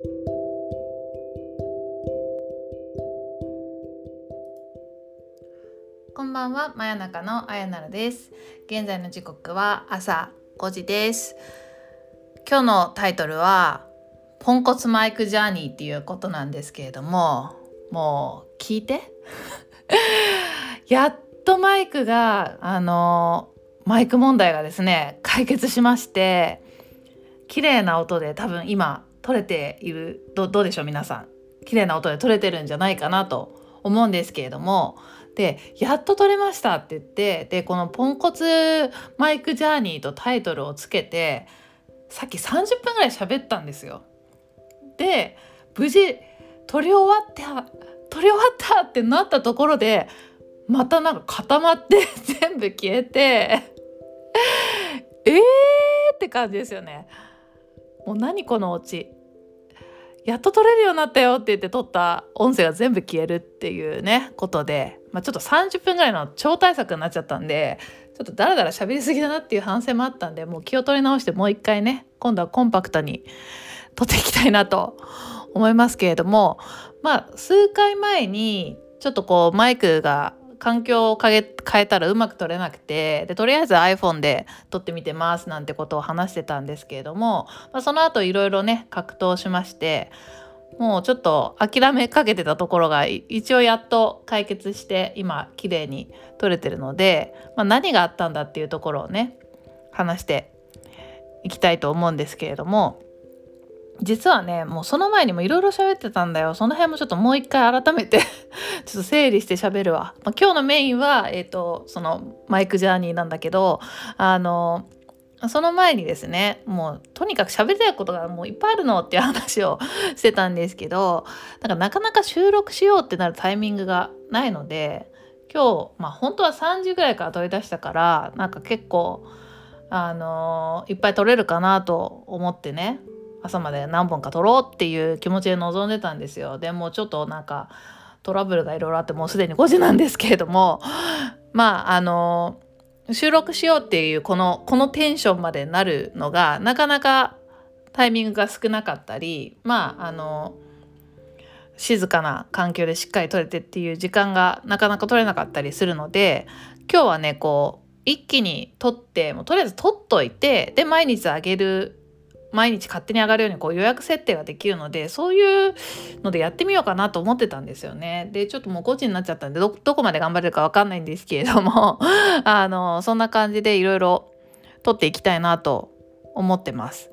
こんばんは、真夜中のあやなるです。現在の時刻は朝5時です。今日のタイトルは、ポンコツマイクジャーニーっていうことなんですけれども、もう聞いて？やっとマイクが、あの、マイク問題がですね、解決しまして、綺麗な音で多分今撮れている、どどうでしょう皆さん。綺麗な音で撮れてるんじゃないかなと思うんですけれども、でやっと撮れましたって言ってでこの「ポンコツマイクジャーニー」とタイトルをつけてさっき30分ぐらい喋ったんですよ。で無事撮り終わった撮り終わったってなったところでまたなんか固まって 全部消えてえーって感じですよね。もう何このオチやっと撮れるようになったよって言って撮った音声が全部消えるっていうねことで、まあ、ちょっと30分ぐらいの超大作になっちゃったんでちょっとダラダラ喋りすぎだなっていう反省もあったんでもう気を取り直してもう一回ね今度はコンパクトに撮っていきたいなと思いますけれどもまあ数回前にちょっとこうマイクが環境を変え変えたらうまく撮れなくてでとりあえず iPhone で撮ってみてますなんてことを話してたんですけれども、まあ、その後いろいろね格闘しましてもうちょっと諦めかけてたところが一応やっと解決して今綺麗に撮れてるので、まあ、何があったんだっていうところをね話していきたいと思うんですけれども実はねもうその前にもいろいろ喋ってたんだよ。その辺もちょっともう一回改めて ちょっと整理して喋るわ、まあ、今日のメインは、えーと、そのマイクジャーニーなんだけどあのその前にですねもうとにかく喋りたいことがもういっぱいあるのっていう話をしてたんですけどなんかなかなか収録しようってなるタイミングがないので今日まあ本当は3時ぐらいから取り出したからなんか結構あのいっぱい撮れるかなと思ってね。朝まで何本か撮ろうっていう気持ちで臨んでたんですよ。でもちょっとなんかトラブルがいろいろあってもうすでに5時なんですけれどもまああの収録しようっていうこのこのテンションまでなるのがなかなかタイミングが少なかったりまああの静かな環境でしっかり撮れてっていう時間がなかなか取れなかったりするので今日はねこう一気に撮ってもうとりあえず撮っといてで毎日あげる毎日勝手に上がるようにこう予約設定ができるのでそういうのでやってみようかなと思ってたんですよね。でちょっともう5時になっちゃったんでどこまで頑張れるか分かんないんですけれども あのそんな感じでいろいろ撮っていきたいなと思ってます。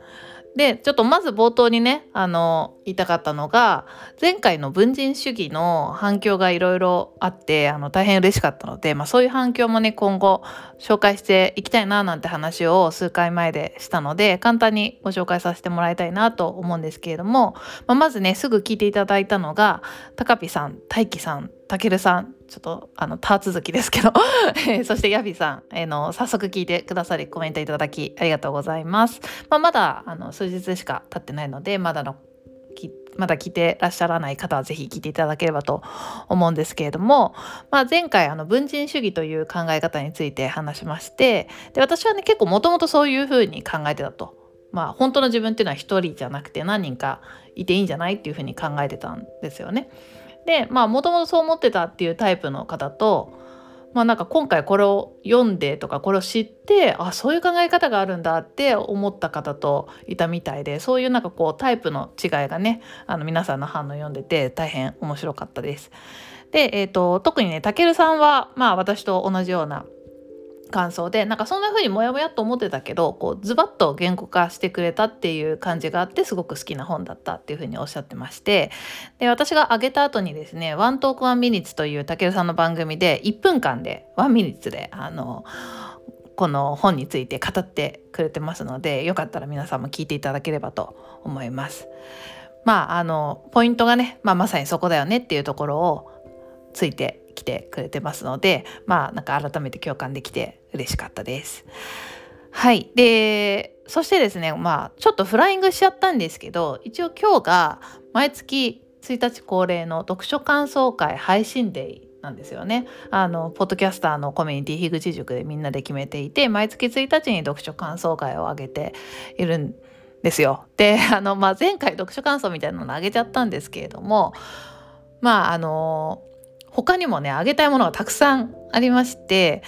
でちょっとまず冒頭にねあの言いたかったのが前回の文人主義の反響がいろいろあってあの大変嬉しかったので、まあ、そういう反響もね今後紹介していきたいななんて話を数回前でしたので簡単にご紹介させてもらいたいなと思うんですけれども、まあ、まずねすぐ聞いていただいたのが高ピさん大輝さんたけるさんちょっとあのター続きですけど そしてヤビさん、えー、の早速聞いてくださりコメントいただきありがとうございます。まあ、まだあの数日しか経ってないのでまだのまだ聞いてらっしゃらない方はぜひ聞いていただければと思うんですけれども、まあ、前回あの文人主義という考え方について話しましてで私はね結構もともとそういうふうに考えてたと。まあ本当の自分っていうのは一人じゃなくて何人かいていいんじゃないっていうふうに考えてたんですよね。でまあもともとそう思ってたっていうタイプの方とまあなんか今回これを読んでとかこれを知ってあそういう考え方があるんだって思った方といたみたいでそういうなんかこうタイプの違いがねあの皆さんの反応読んでて大変面白かったです。で、えーと、特にねたけるさんはまあ私と同じような感想でなんかそんな風にモヤモヤと思ってたけどこうズバッと言語化してくれたっていう感じがあってすごく好きな本だったっていう風におっしゃってましてで私が挙げた後にですね「ワントークワンミニッツ」というたけるさんの番組で1分間でワンミニッツであのこの本について語ってくれてますのでよかったら皆さんも聞いていただければと思います。まああのポイントがね、まあ、まさにそこだよねっていうところをついてきてくれてますのでまあなんか改めて共感できて嬉しかったです。はいでそしてですねまあちょっとフライングしちゃったんですけど一応今日が毎月1日恒例の読書感想会配信デーなんですよね。あのポッドキャスターのコミュニティ樋口塾でみんなで決めていて毎月1日に読書感想会を上げているんですよ。で あの、まあ、前回読書感想みたいなのをあげちゃったんですけれどもまああの他にもねあげたいものがたくさんありまして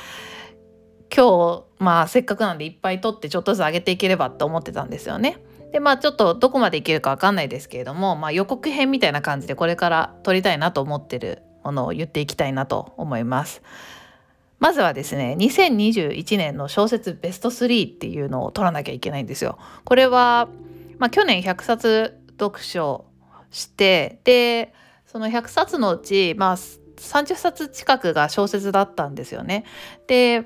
今日まあせっかくなんでいっぱい取ってちょっとずつ上げていければと思ってたんですよね。でまあちょっとどこまでいけるか分かんないですけれども、まあ、予告編みたいな感じでこれから撮りたいなと思ってるものを言っていきたいなと思います。まずはですね2021年の小説ベスト3っていうのを取らなきゃいけないんですよ。これは、まあ、去年100冊読書してでその100冊のうち、まあ、30冊近くが小説だったんですよね。で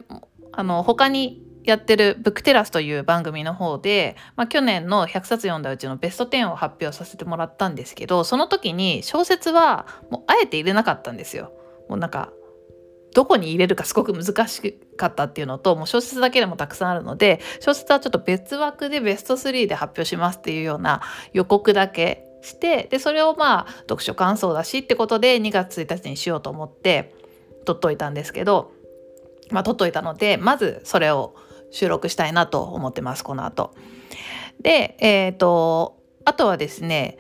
あの他にやってるブックテラスという番組の方で、まあ、去年の100冊読んだうちのベスト10を発表させてもらったんですけどその時に小説はもうあえて入れなかったんですよ。もうなんかどこに入れるかすごく難しかったっていうのともう小説だけでもたくさんあるので小説はちょっと別枠でベスト3で発表しますっていうような予告だけしてでそれをまあ読書感想だしってことで2月1日にしようと思って撮っといたんですけどまあ撮っといたのでまずそれを収録したいなと思ってますこの後。でえっ、ー、とあとはですね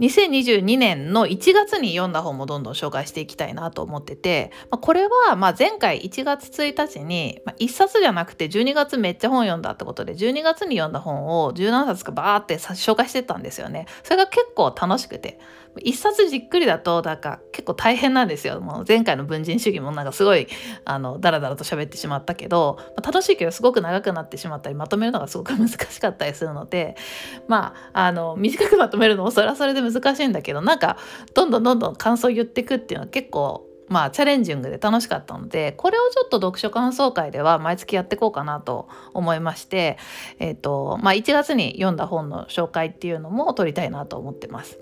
2022年の1月に読んだ本もどんどん紹介していきたいなと思ってて、これはまあ前回1月1日に、ま、1冊じゃなくて12月めっちゃ本読んだってことで12月に読んだ本を17冊かバーって紹介してたんですよね。それが結構楽しくて1冊じっくりだとなんか結構大変なんですよ。もう前回の文人主義もなんかすごいあのダラダラと喋ってしまったけど、楽しいけどすごく長くなってしまったりまとめるのがすごく難しかったりするのでまああの短くまとめるのもそれはそれで難難しいんだけどなんかどんどんどんどん感想言ってくっていうのは結構まあチャレンジングで楽しかったのでこれをちょっと読書感想会では毎月やっていこうかなと思いまして、えーとまあ、1月に読んだ本の紹介っていうのも撮りたいなと思ってます。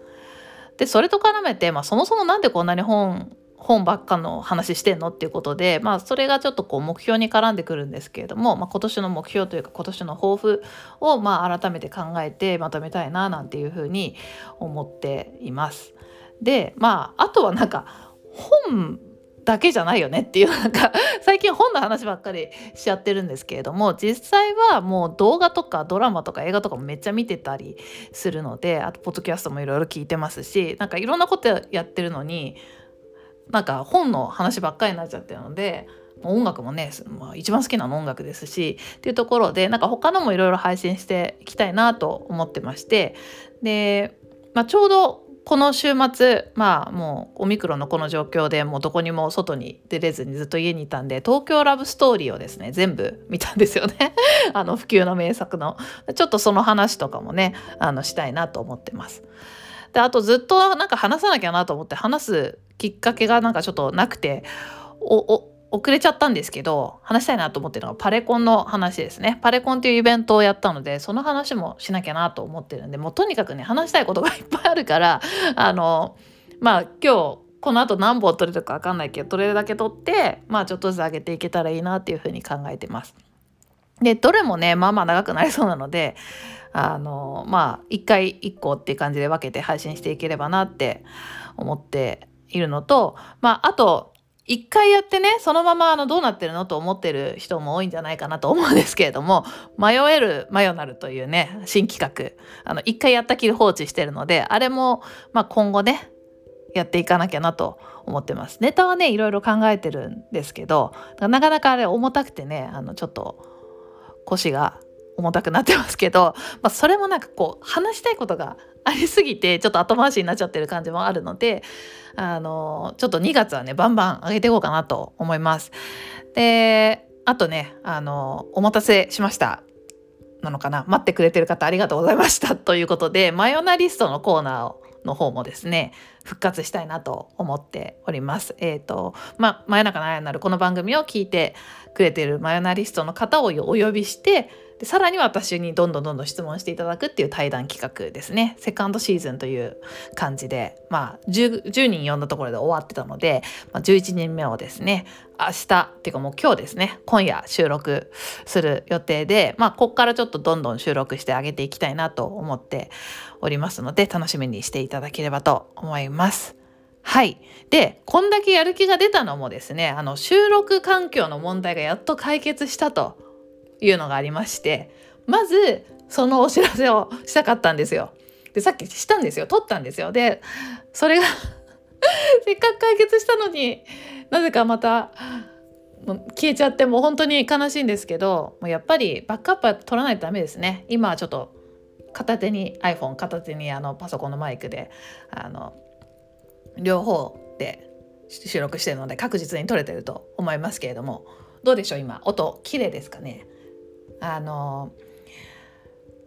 でそれと絡めて、まあ、そもそも何でこんなに本本ばっかの話してんのっていうことで、まあ、それがちょっとこう目標に絡んでくるんですけれども、まあ、今年の目標というか今年の抱負をまあ改めて考えてまとめたいななんていうふうに思っています。でまああとはなんか本だけじゃないよねっていうなんか最近本の話ばっかりしちゃってるんですけれども実際はもう動画とかドラマとか映画とかもめっちゃ見てたりするのであとポッドキャストもいろいろ聞いてますしなんかいろんなことやってるのになんか本の話ばっかりになっちゃってるので音楽もね、まあ、一番好きなの音楽ですしっていうところでなんか他のもいろいろ配信していきたいなと思ってましてで、まあ、ちょうどこの週末まあもうオミクロンのこの状況でもうどこにも外に出れずにずっと家にいたんで東京ラブストーリーをですね全部見たんですよね。あの普及の名作の。ちょっとその話とかもねあのしたいなと思ってます。であとずっとなんか話さなきゃなと思って話すきっかけがなんかちょっとなくて遅れちゃったんですけど話したいなと思ってるのがパレコンの話ですねパレコンっていうイベントをやったのでその話もしなきゃなと思ってるんでもうとにかくね話したいことがいっぱいあるからあのまあ今日この後何本取れるか分かんないけど取れるだけ取ってまあちょっとずつ上げていけたらいいなっていうふうに考えてます。でどれもねまあまあ長くなりそうなのであのまあ一回一個っていう感じで分けて配信していければなって思っているのとまああと一回やってねそのままあのどうなってるのと思ってる人も多いんじゃないかなと思うんですけれども「迷えるマヨナル」というね新企画あの一回やったきり放置してるのであれも、まあ、今後ねやっていかなきゃなと思ってます。ネタはねいろいろ考えてるんですけどなかなかあれ重たくてねあのちょっと腰が重たくなってますけど、まあ、それもなんかこう話したいことがありすぎてちょっと後回しになっちゃってる感じもあるのであのちょっと2月はねバンバン上げていこうかなと思います。であとねあのお待たせしましたなのかな？待ってくれてる方ありがとうございましたということでマヨナリストのコーナーの方もですね復活したいなと思っております。えっ、ー、とまあ真夜中のあやなるこの番組を聞いてくれてるマヨナリストの方をお呼びしてでさらに私にどんどんどんどん質問していただくっていう対談企画ですねセカンドシーズンという感じでまあ 10, 10人呼んだところで終わってたので、まあ、11人目をですね明日っていうかもう今日ですね今夜収録する予定でまあこっからちょっとどんどん収録してあげていきたいなと思っておりますので楽しみにしていただければと思います。はい。で、こんだけやる気が出たのもですね、あの、収録環境の問題がやっと解決したというのがありましてまずそのお知らせをしたかったんですよ。でさっきしたんですよ撮ったんですよ。でそれが せっかく解決したのになぜかまた消えちゃってもう本当に悲しいんですけどもうやっぱりバックアップは取らないとダメですね。今はちょっと片手に iPhone 片手にあのパソコンのマイクであの両方で収録してるので確実に撮れてると思いますけれどもどうでしょう今？音綺麗ですかね？あの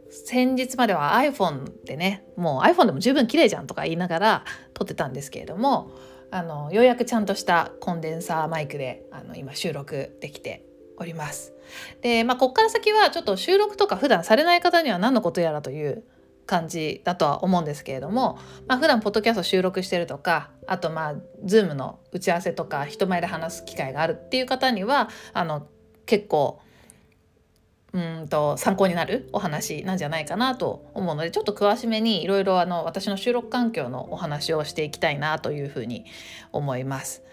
先日までは iPhone でねもう iPhone でも十分綺麗じゃんとか言いながら撮ってたんですけれどもあのようやくちゃんとしたコンデンサーマイクであの今収録できております。でまあこっから先はちょっと収録とか普段されない方には何のことやらという感じだとは思うんですけれども、まあ、普段ポッドキャスト収録してるとかあとまあ Zoom の打ち合わせとか人前で話す機会があるっていう方にはあの結構うんと参考になるお話なんじゃないかなと思うのでちょっと詳しめにいろいろ私の収録環境のお話をしていきたいなというふうに思います。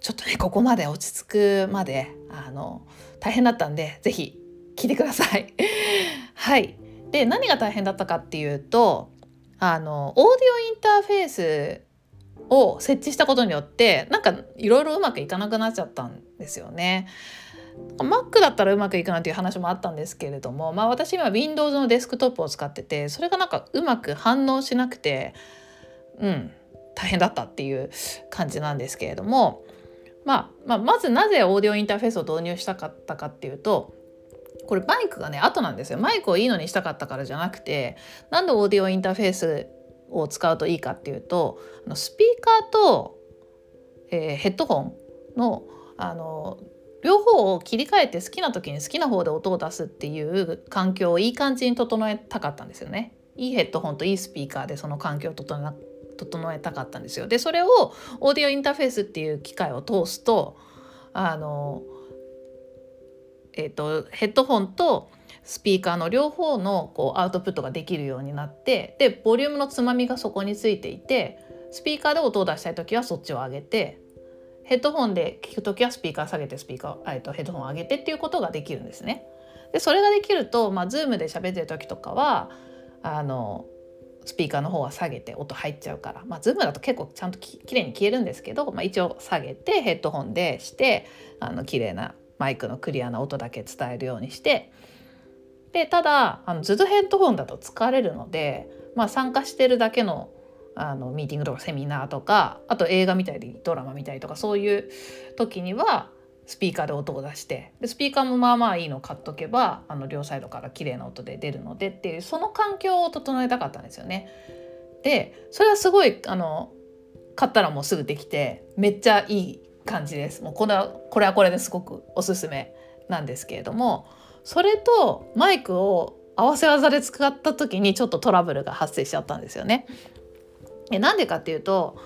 ちょっとねここまで落ち着くまであの大変だったんで是非聞いてください。はいで何が大変だったかっていうとあのオーディオインターフェースを設置したことによってなんかいろいろうまくいかなくなっちゃったんですよね。Mac だったらうまくいくなんていう話もあったんですけれども、まあ、私今 Windows のデスクトップを使っててそれがなんかうまく反応しなくてうん大変だったっていう感じなんですけれども、まあ、まあ、まずなぜオーディオインターフェースを導入したかったかっていうとこれマイクがね後なんですよ。マイクをいいのにしたかったからじゃなくてなんでオーディオインターフェースを使うといいかっていうとスピーカーと、えー、ヘッドホンのあの両方を切り替えて好きな時に好きな方で音を出すっていう環境をいい感じに整えたかったんですよね。いいヘッドホンといいスピーカーでその環境を整えたかったんですよ。でそれをオーディオインターフェースっていう機械を通すとあの、えーと、ヘッドホンとスピーカーの両方のこうアウトプットができるようになってでボリュームのつまみがそこについていてスピーカーで音を出したい時はそっちを上げてヘッドホンで聞く時はスピーカー下げてスピーカー、えっと、ヘッドホン上げてっていうことができるんですね。でそれができると、まあ、Zoom で喋ってる時とかはあのスピーカーの方は下げて音入っちゃうから、まあ、Zoom だと結構ちゃんとききれいに消えるんですけど、まあ、一応下げてヘッドホンでしてあの綺麗なマイクのクリアな音だけ伝えるようにしてでただあのずっとヘッドホンだと疲れるので、まあ、参加してるだけのあのミーティングとかセミナーとかあと映画見たりドラマ見たりとかそういう時にはスピーカーで音を出してでスピーカーもまあまあいいの買っとけばあの両サイドから綺麗な音で出るのでっていうその環境を整えたかったんですよね。でそれはすごいあの買ったらもうすぐできてめっちゃいい感じです。もうこれはこれはこれですごくおすすめなんですけれどもそれとマイクを合わせ技で使った時にちょっとトラブルが発生しちゃったんですよね。えなんでかっていうと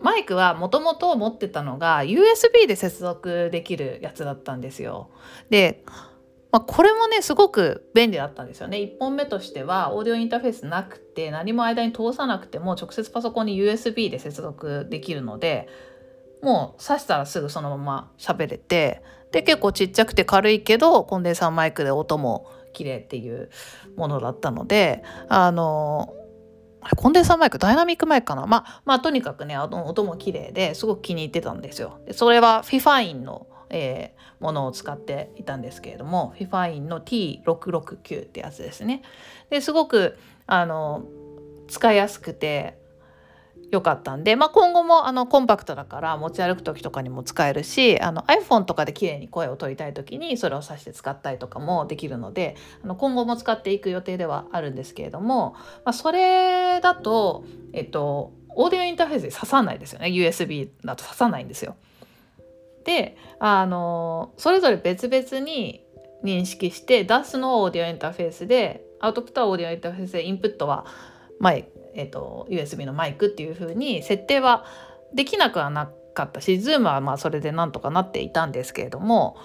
マイクはもともと持ってたのが USB で接続できるやつだったんですよ。で、まあ、これもねすごく便利だったんですよね。1本目としてはオーディオインターフェースなくて何も間に通さなくても直接パソコンに USB で接続できるのでもう挿したらすぐそのまま喋れてで結構ちっちゃくて軽いけどコンデンサーマイクで音も綺麗っていうものだったのであのコンデンサーマイクダイナミックマイクかな？まあまあとにかくねあの音も綺麗ですごく気に入ってたんですよ。でそれは FIFINE の、えー、ものを使っていたんですけれどもフィファインの T669 ってやつですね。ですごくあの使いやすくて良かったんで、まあ、今後もあのコンパクトだから持ち歩く時とかにも使えるしあの iPhone とかで綺麗に声を取りたい時にそれを挿して使ったりとかもできるのであの今後も使っていく予定ではあるんですけれども、まあ、それだと、えっと、オーディオインターフェースで刺さないですよね USB だと刺さないんですよ。であのそれぞれ別々に認識して出すのはオーディオインターフェースでアウトプットはオーディオインターフェースでインプットは前えーと、USB のマイクっていう風に設定はできなくはなかったし Zoom はまあそれでなんとかなっていたんですけれども、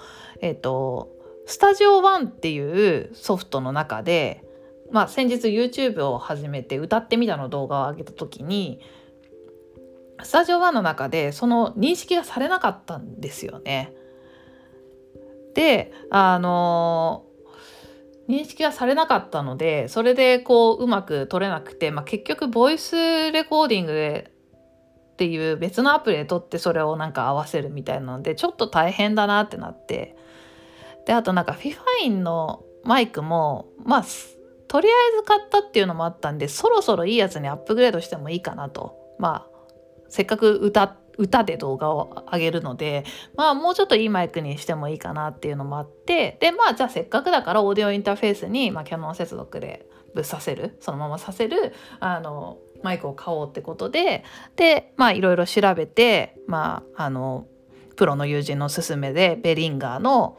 えーと、スタジオ1っていうソフトの中で、まあ、先日 YouTube を始めて歌ってみたの動画を上げた時にスタジオ1の中でその認識がされなかったんですよね。であの認識がされなかったのでそれでこううまく取れなくて、まあ、結局ボイスレコーディングでっていう別のアプリで撮ってそれをなんか合わせるみたいなのでちょっと大変だなってなって。であとなんか FIFINE のマイクもまあとりあえず買ったっていうのもあったんでそろそろいいやつにアップグレードしてもいいかなと。まあせっかく歌っ歌で動画を上げるのでまあもうちょっといいマイクにしてもいいかなっていうのもあってでまあじゃあせっかくだからオーディオインターフェースに、まあ、キャノン接続でぶっさせるそのままさせるあのマイクを買おうってことででまあいろいろ調べてまああのプロの友人の勧めでベリンガーの、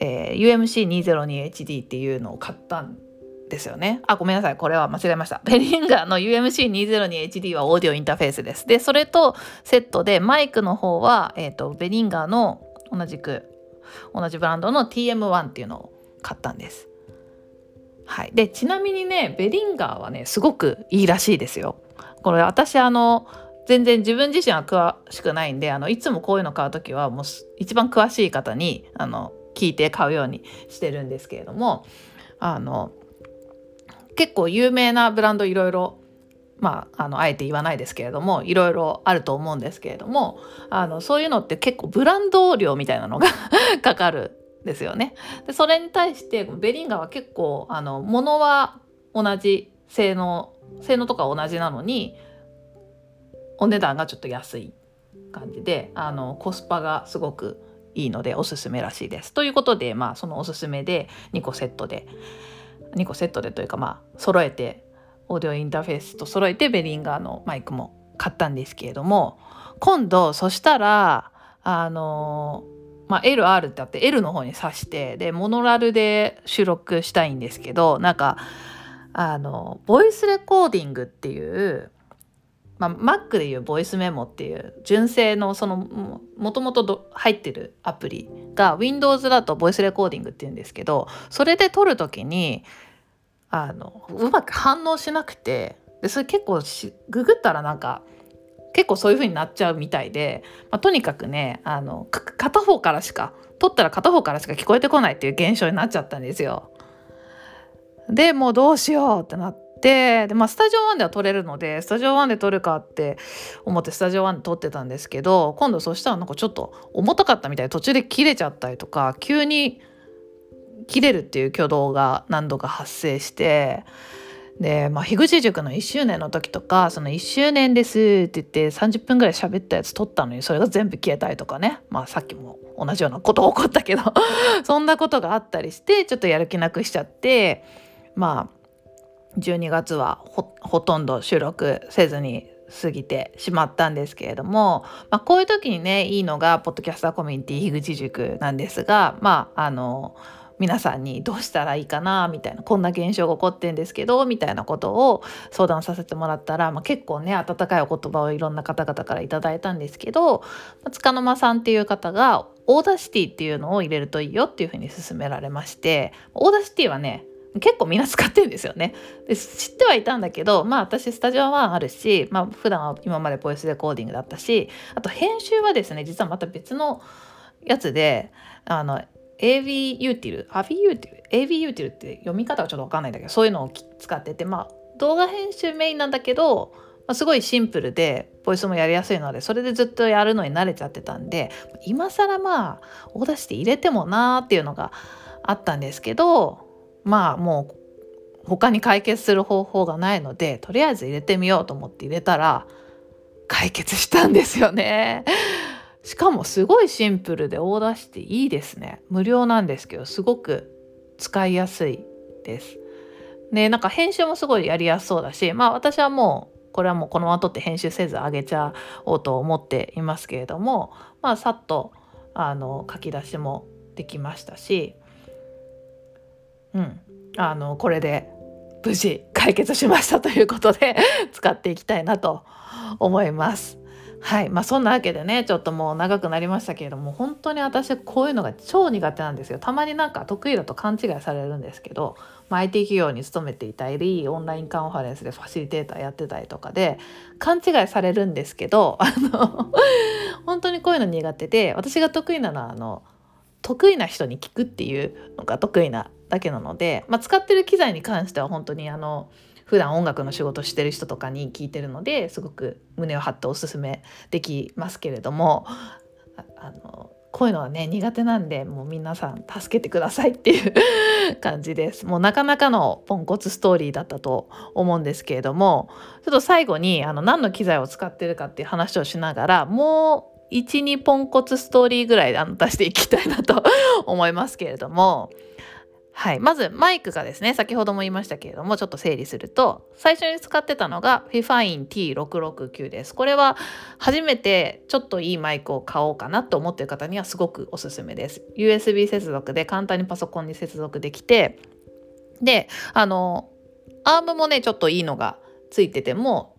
えー、UMC202HD っていうのを買ったんですですよね。あ、ごめんなさい。これは間違えました。ベリンガーの UMC202HD はオーディオインターフェースです。で、それとセットでマイクの方は、えっ、ー、と、ベリンガーの同じく、同じブランドの TM1 っていうのを買ったんです。はい。で、ちなみにね、ベリンガーはね、すごくいいらしいですよ。これ私、あの、全然自分自身は詳しくないんであのいつもこういうの買う時はもう一番詳しい方にあの聞いて買うようにしてるんですけれどもあの結構有名なブランドいろいろまあ、あのあえて言わないですけれどもいろいろあると思うんですけれどもあのそういうのって結構ブランド料みたいなのが かかるんですよね。でそれに対してベリンガは結構あの物は同じ性能性能とか同じなのにお値段がちょっと安い感じであのコスパがすごくいいのでおすすめらしいです。ということでまあそのおすすめで2個セットで2個セットでというかまあ揃えてオーディオインターフェースと揃えてベリンガーのマイクも買ったんですけれども今度そしたらあのまあ、LR ってあって L の方に挿してでモノラルで収録したいんですけどなんかあのボイスレコーディングっていうまあ、Mac でいうボイスメモっていう純正のそのもともと入ってるアプリが Windows だとボイスレコーディングっていうんですけどそれで撮る時にあのうまく反応しなくてでそれ結構ググったらなんか結構そういう風になっちゃうみたいで、まあ、とにかくねあの片方からしか撮ったら片方からしか聞こえてこないっていう現象になっちゃったんですよ。でもうどうしようってなってで、まあ、スタジオ1では撮れるのでスタジオ1で撮るかって思ってスタジオ1で撮ってたんですけど今度そしたらなんかちょっと重たかったみたいで途中で切れちゃったりとか急に切れるっていう挙動が何度か発生してで、まあ、樋口塾の1周年の時とかその1周年ですって言って30分ぐらい喋ったやつ撮ったのにそれが全部消えたりとかね、まあ、さっきも同じようなこと起こったけどそんなことがあったりしてちょっとやる気なくしちゃってまあ12月はほとんど収録せずに過ぎてしまったんですけれども、まあ、こういう時にねいいのがポッドキャスターコミュニティ樋口塾なんですがまああの皆さんにどうしたらいいかなみたいなこんな現象が起こってんですけどみたいなことを相談させてもらったら、まあ、結構ね温かいお言葉をいろんな方々から頂いたんですけど束の間さんっていう方が Audacity っていうのを入れるといいよっていうふうに勧められまして Audacity はね結構みんな使ってるんですよね。で知ってはいたんだけどまあ私 Studio One あるし、まあ普段は今までボイスレコーディングだったしあと編集はですね実はまた別のやつであの AV ユーティル AV ユーティル AV ユーティルって読み方はちょっと分かんないんだけどそういうのを使っててまあ動画編集メインなんだけど、まあ、すごいシンプルでボイスもやりやすいのでそれでずっとやるのに慣れちゃってたんで今更まあオーダーして入れてもなーっていうのがあったんですけどまあもう他に解決する方法がないのでとりあえず入れてみようと思って入れたら解決したんですよね。しかもすごいシンプルでオーダーしていいですね。無料なんですけどすごく使いやすいです。でなんか編集もすごいやりやすそうだしまあ私はもうこれはもうこのまま撮って編集せず上げちゃおうと思っていますけれどもまあさっとあの書き出しもできましたしうん、あのこれで無事解決しましたということで 使っていきたいなと思います。はい。まあ、そんなわけでねちょっともう長くなりましたけれども本当に私こういうのが超苦手なんですよ。たまになんか得意だと勘違いされるんですけど、まあ、IT 企業に勤めていたりオンラインカンファレンスでファシリテーターやってたりとかで勘違いされるんですけど あの本当にこういうの苦手で私が得意なのはあの得意な人に聞くっていうのが得意なだけなので、まあ、使ってる機材に関しては本当にあの普段音楽の仕事してる人とかに聞いてるのですごく胸を張っておすすめできますけれどもあのこういうのはね苦手なんでもう皆さん助けてくださいっていう 感じです。もうなかなかのポンコツストーリーだったと思うんですけれどもちょっと最後にあの何の機材を使ってるかっていう話をしながらもう12ポンコツストーリーぐらいあの出していきたいなと 思いますけれどもはい、まずマイクがですね先ほども言いましたけれどもちょっと整理すると最初に使ってたのが FIFINE T669 です。これは初めてちょっといいマイクを買おうかなと思ってる方にはすごくおすすめです。USB 接続で簡単にパソコンに接続できてであのアームもねちょっといいのがついてても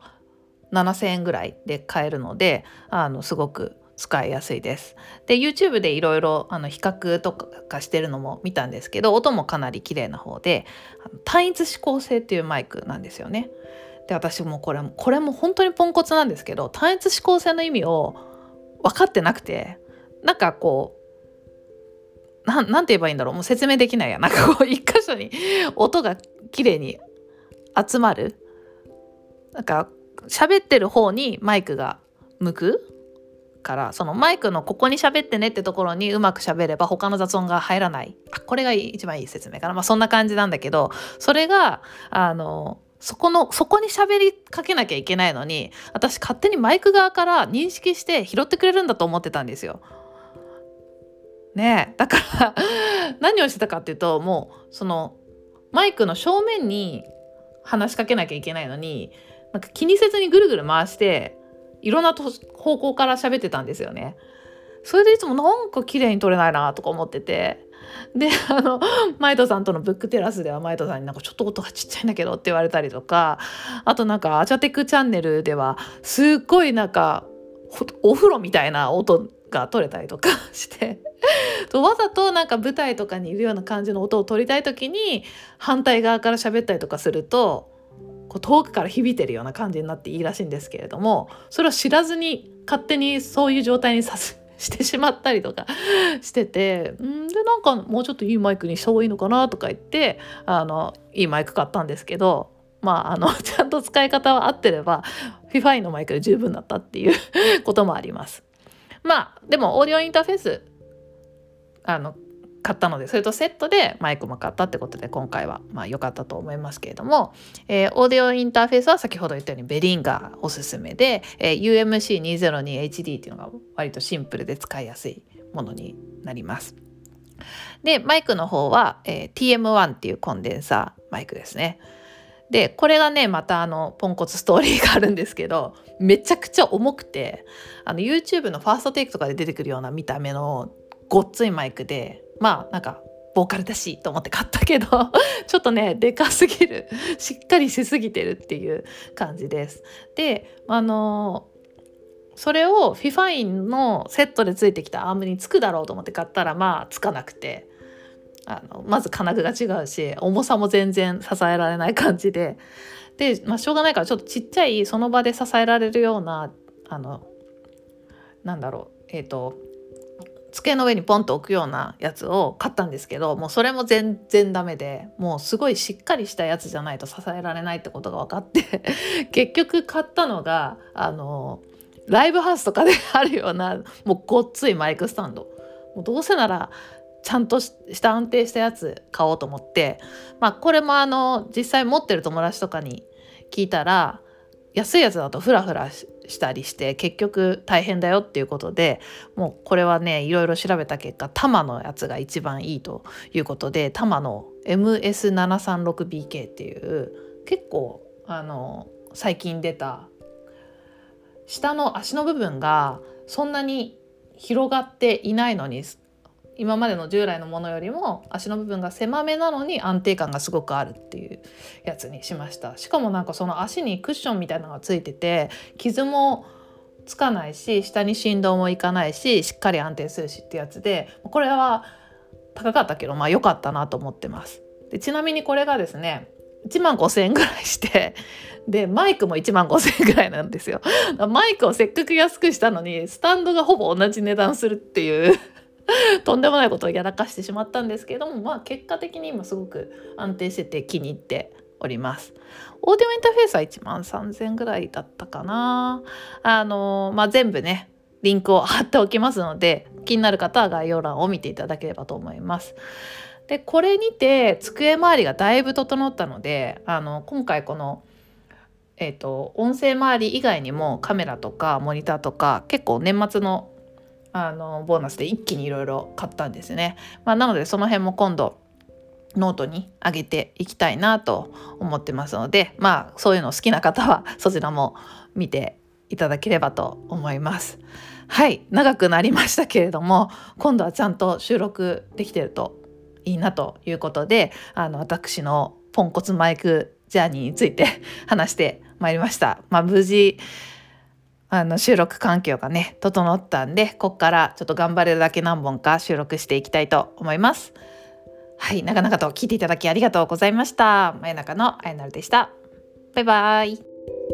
7000円ぐらいで買えるのであのすごく使いやすいです。で YouTube でいろいろ比較とかしてるのも見たんですけど音もかなり綺麗な方で単一指向性っていうマイクなんですよね。で私もこれもこれも本当にポンコツなんですけど単一指向性の意味を分かってなくてなんかこうななんて言えばいいんだろうもう説明できないやなんかこう 一箇所に音が綺麗に集まるなんか喋ってる方にマイクが向くからそのマイクのここに喋ってねってところにうまく喋れば他の雑音が入らない。あこれが一番いい説明かな。まあそんな感じなんだけどそれがあのそこのそこに喋りかけなきゃいけないのに私勝手にマイク側から認識して拾ってくれるんだと思ってたんですよ。ねだから 何をしてたかっていうともうそのマイクの正面に話しかけなきゃいけないのになんか気にせずにぐるぐる回していろんな方向から喋ってたんですよね。それでいつもなんか綺麗に撮れないなとか思ってて。で、あの、マイトさんとのブックテラスではマイトさんになんかちょっと音がちっちゃいんだけどって言われたりとか、あとなんかアチャテクチャンネルではすっごいなんかお風呂みたいな音が取れたりとかしてわざとなんか舞台とかにいるような感じの音を取りたい時に反対側から喋ったりとかするとこう遠くから響いてるような感じになっていいらしいんですけれどもそれを知らずに勝手にそういう状態にさすしてしまったりとか しててんでなんかもうちょっといいマイクにした方がいいのかなとか言ってあのいいマイク買ったんですけどまああの ちゃんと使い方は合ってれば FIFA のマイクで十分だったっていう こともあります。まあでもオーディオインターフェースあの買ったのでそれとセットでマイクも買ったってことで今回はまあ良かったと思いますけれども、えー、オーディオインターフェースは先ほど言ったようにベリンガーおすすめで、えー、UMC202HD っていうのが割とシンプルで使いやすいものになります。でマイクの方は、えー、TM1 っていうコンデンサーマイクですね。でこれがねまたあのポンコツストーリーがあるんですけどめちゃくちゃ重くてあの YouTube のファーストテイクとかで出てくるような見た目のごっついマイクでまあなんかボーカルだしと思って買ったけど ちょっとねでかすぎる。しっかりしすぎてるっていう感じです。であのそれを FIFINE のセットでついてきたアームにつくだろうと思って買ったらまあつかなくて。あのまず金具が違うし重さも全然支えられない感じで。で、まあ、しょうがないからちょっとちっちゃいその場で支えられるようなあのなんだろう。えっ、ー、と机の上にポンと置くようなやつを買ったんですけどもうそれも全然ダメでもうすごいしっかりしたやつじゃないと支えられないってことが分かって 結局買ったのがあのライブハウスとかであるようなもうごっついマイクスタンド。もうどうせならちゃんとした安定したやつ買おうと思ってまあこれもあの実際持ってる友達とかに聞いたら安いやつだとフラフラしたりして結局大変だよっていうことでもうこれはねいろいろ調べた結果タマのやつが一番いいということでタマの MS736BK っていう結構あの最近出た下の足の部分がそんなに広がっていないのに今までの従来のものよりも足の部分が狭めなのに安定感がすごくあるっていうやつにしました。しかもなんかその足にクッションみたいなのがついてて傷もつかないし下に振動もいかないししっかり安定するしってやつでこれは高かったけどまあ良かったなと思ってます。でちなみにこれがですね1万5,000円ぐらいしてでマイクも1万5,000円ぐらいなんですよ。マイクをせっかく安くしたのにスタンドがほぼ同じ値段するっていう とんでもないことをやらかしてしまったんですけども、まあ、結果的に今すごく安定してて気に入っております。オーディオインターフェースは1万3000ぐらいだったかな。あのまあ、全部ねリンクを貼っておきますので気になる方は概要欄を見ていただければと思います。でこれにて机周りがだいぶ整ったのであの今回このえーと、音声周り以外にもカメラとかモニターとか結構年末のあのボーナスで一気にいろいろ買ったんですね。まあ、なのでその辺も今度ノートに上げていきたいなと思ってますのでまあそういうの好きな方はそちらも見ていただければと思います。はい長くなりましたけれども今度はちゃんと収録できてるといいなということであの私のポンコツマイクジャーニーについて話してまいりました。まあ、無事あの収録環境がね整ったんでこっからちょっと頑張れるだけ何本か収録していきたいと思います。はい長々と聞いていただきありがとうございました。真夜中のあやなるでした。バイバーイ。